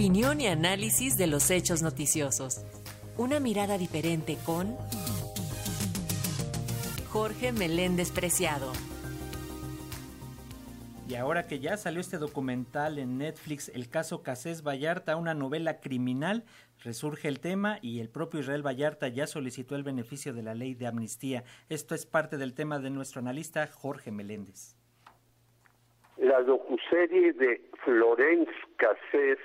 Opinión y análisis de los hechos noticiosos. Una mirada diferente con Jorge Meléndez Preciado. Y ahora que ya salió este documental en Netflix, el caso Casés Vallarta, una novela criminal, resurge el tema y el propio Israel Vallarta ya solicitó el beneficio de la ley de amnistía. Esto es parte del tema de nuestro analista Jorge Meléndez. La docuserie de Florence Casés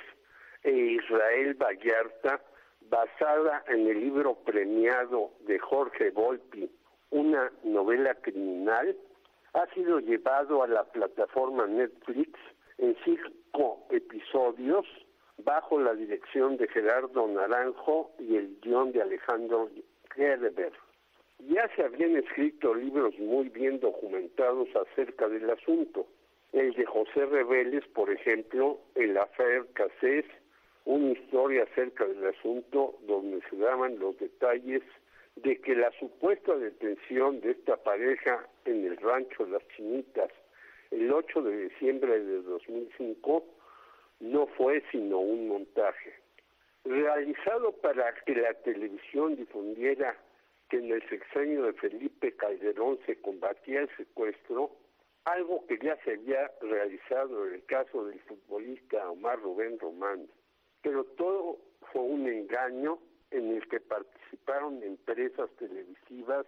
e Israel Vallarta, basada en el libro premiado de Jorge Volpi, una novela criminal, ha sido llevado a la plataforma Netflix en cinco episodios bajo la dirección de Gerardo Naranjo y el guion de Alejandro Gerber. Ya se habían escrito libros muy bien documentados acerca del asunto. El de José Reveles, por ejemplo, El Affair Cassés, una historia acerca del asunto donde se daban los detalles de que la supuesta detención de esta pareja en el rancho Las Chinitas el 8 de diciembre de 2005 no fue sino un montaje. Realizado para que la televisión difundiera que en el sexenio de Felipe Calderón se combatía el secuestro, algo que ya se había realizado en el caso del futbolista Omar Rubén Román. Pero todo fue un engaño en el que participaron empresas televisivas,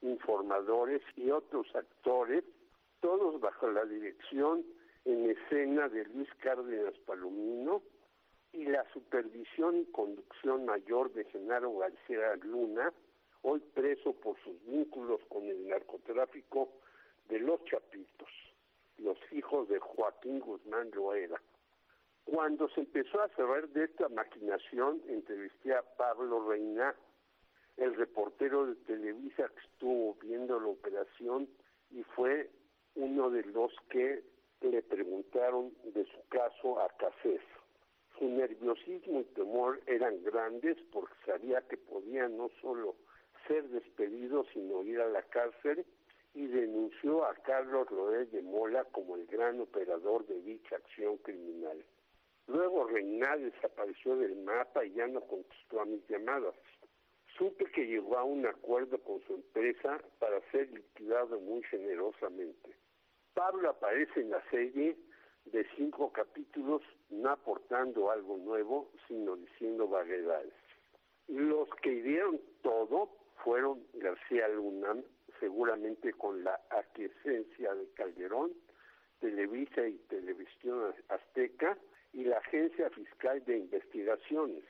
informadores y otros actores, todos bajo la dirección en escena de Luis Cárdenas Palomino y la supervisión y conducción mayor de Genaro García Luna, hoy preso por sus vínculos con el narcotráfico de los Chapitos, los hijos de Joaquín Guzmán Loera. Cuando se empezó a saber de esta maquinación, entrevisté a Pablo Reina, el reportero de Televisa que estuvo viendo la operación y fue uno de los que le preguntaron de su caso a Casés. Su nerviosismo y temor eran grandes porque sabía que podía no solo ser despedido, sino ir a la cárcel y denunció a Carlos Loé de Mola como el gran operador de dicha acción criminal. Luego Reina desapareció del mapa y ya no contestó a mis llamadas. Supe que llegó a un acuerdo con su empresa para ser liquidado muy generosamente. Pablo aparece en la serie de cinco capítulos, no aportando algo nuevo, sino diciendo vaguedades. Los que dieron todo fueron García Luna, seguramente con la aquiescencia de Calderón, Televisa y Televisión Azteca, y la Agencia Fiscal de Investigaciones.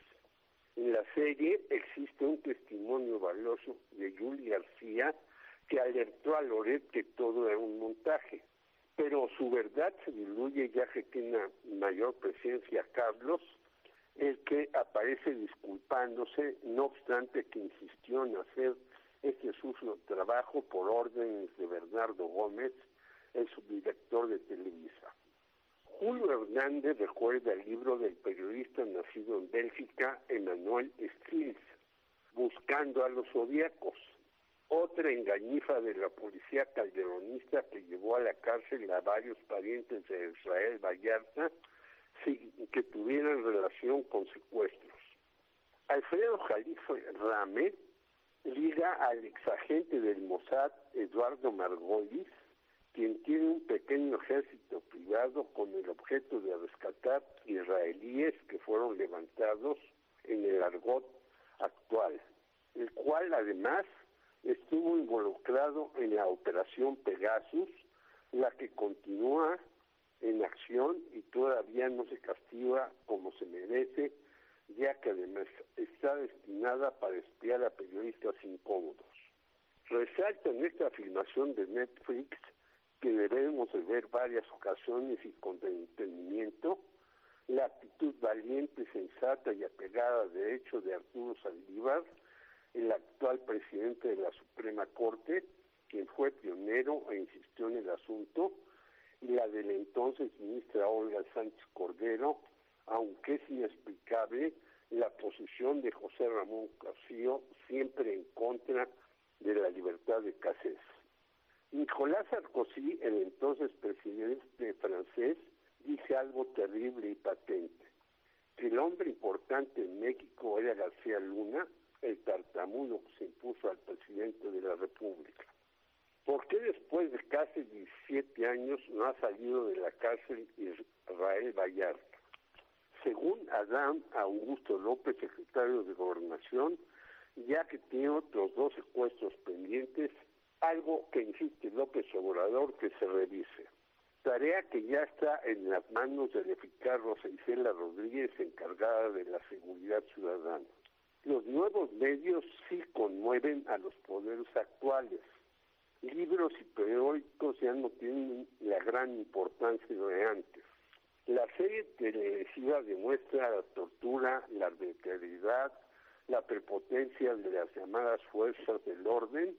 En la serie existe un testimonio valioso de Yuli García que alertó a Loret que todo era un montaje pero su verdad se diluye ya que tiene mayor presencia Carlos, el que aparece disculpándose, no obstante que insistió en hacer este sucio trabajo por órdenes de Bernardo Gómez, el subdirector de Televisa. Julio Hernández recuerda el libro del periodista nacido en Bélgica, Emanuel Stills, Buscando a los Zodíacos, otra engañifa de la policía calderonista que llevó a la cárcel a varios parientes de Israel Vallarta sin que tuvieran relación con secuestros. Alfredo Jalife Rame liga al exagente del Mossad Eduardo Margolis, quien tiene un pequeño ejército con el objeto de rescatar israelíes que fueron levantados en el argot actual, el cual además estuvo involucrado en la operación Pegasus, la que continúa en acción y todavía no se castiga como se merece, ya que además está destinada para espiar a periodistas incómodos. Resalta en esta filmación de Netflix que debemos de ver varias ocasiones y con entendimiento la actitud valiente, sensata y apegada de hecho de Arturo Saldívar, el actual presidente de la Suprema Corte, quien fue pionero e insistió en el asunto, y la de la entonces ministra Olga Sánchez Cordero, aunque es inexplicable la posición de José Ramón García siempre en contra de la libertad de Cassés. Nicolás Sarkozy, el entonces presidente francés, dice algo terrible y patente. que el hombre importante en México era García Luna, el tartamudo que se impuso al presidente de la República. ¿Por qué después de casi 17 años no ha salido de la cárcel Israel Vallarta? Según Adán Augusto López, secretario de Gobernación, ya que tiene otros dos secuestros pendientes, algo que insiste López Obrador que se revise. Tarea que ya está en las manos de la eficaz Rosa Rodríguez, encargada de la seguridad ciudadana. Los nuevos medios sí conmueven a los poderes actuales. Libros y periódicos ya no tienen la gran importancia de antes. La serie televisiva demuestra la tortura, la arbitrariedad, la prepotencia de las llamadas fuerzas del orden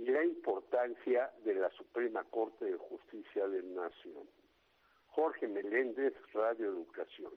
y la importancia de la Suprema Corte de Justicia de Nación. Jorge Meléndez, Radio Educación.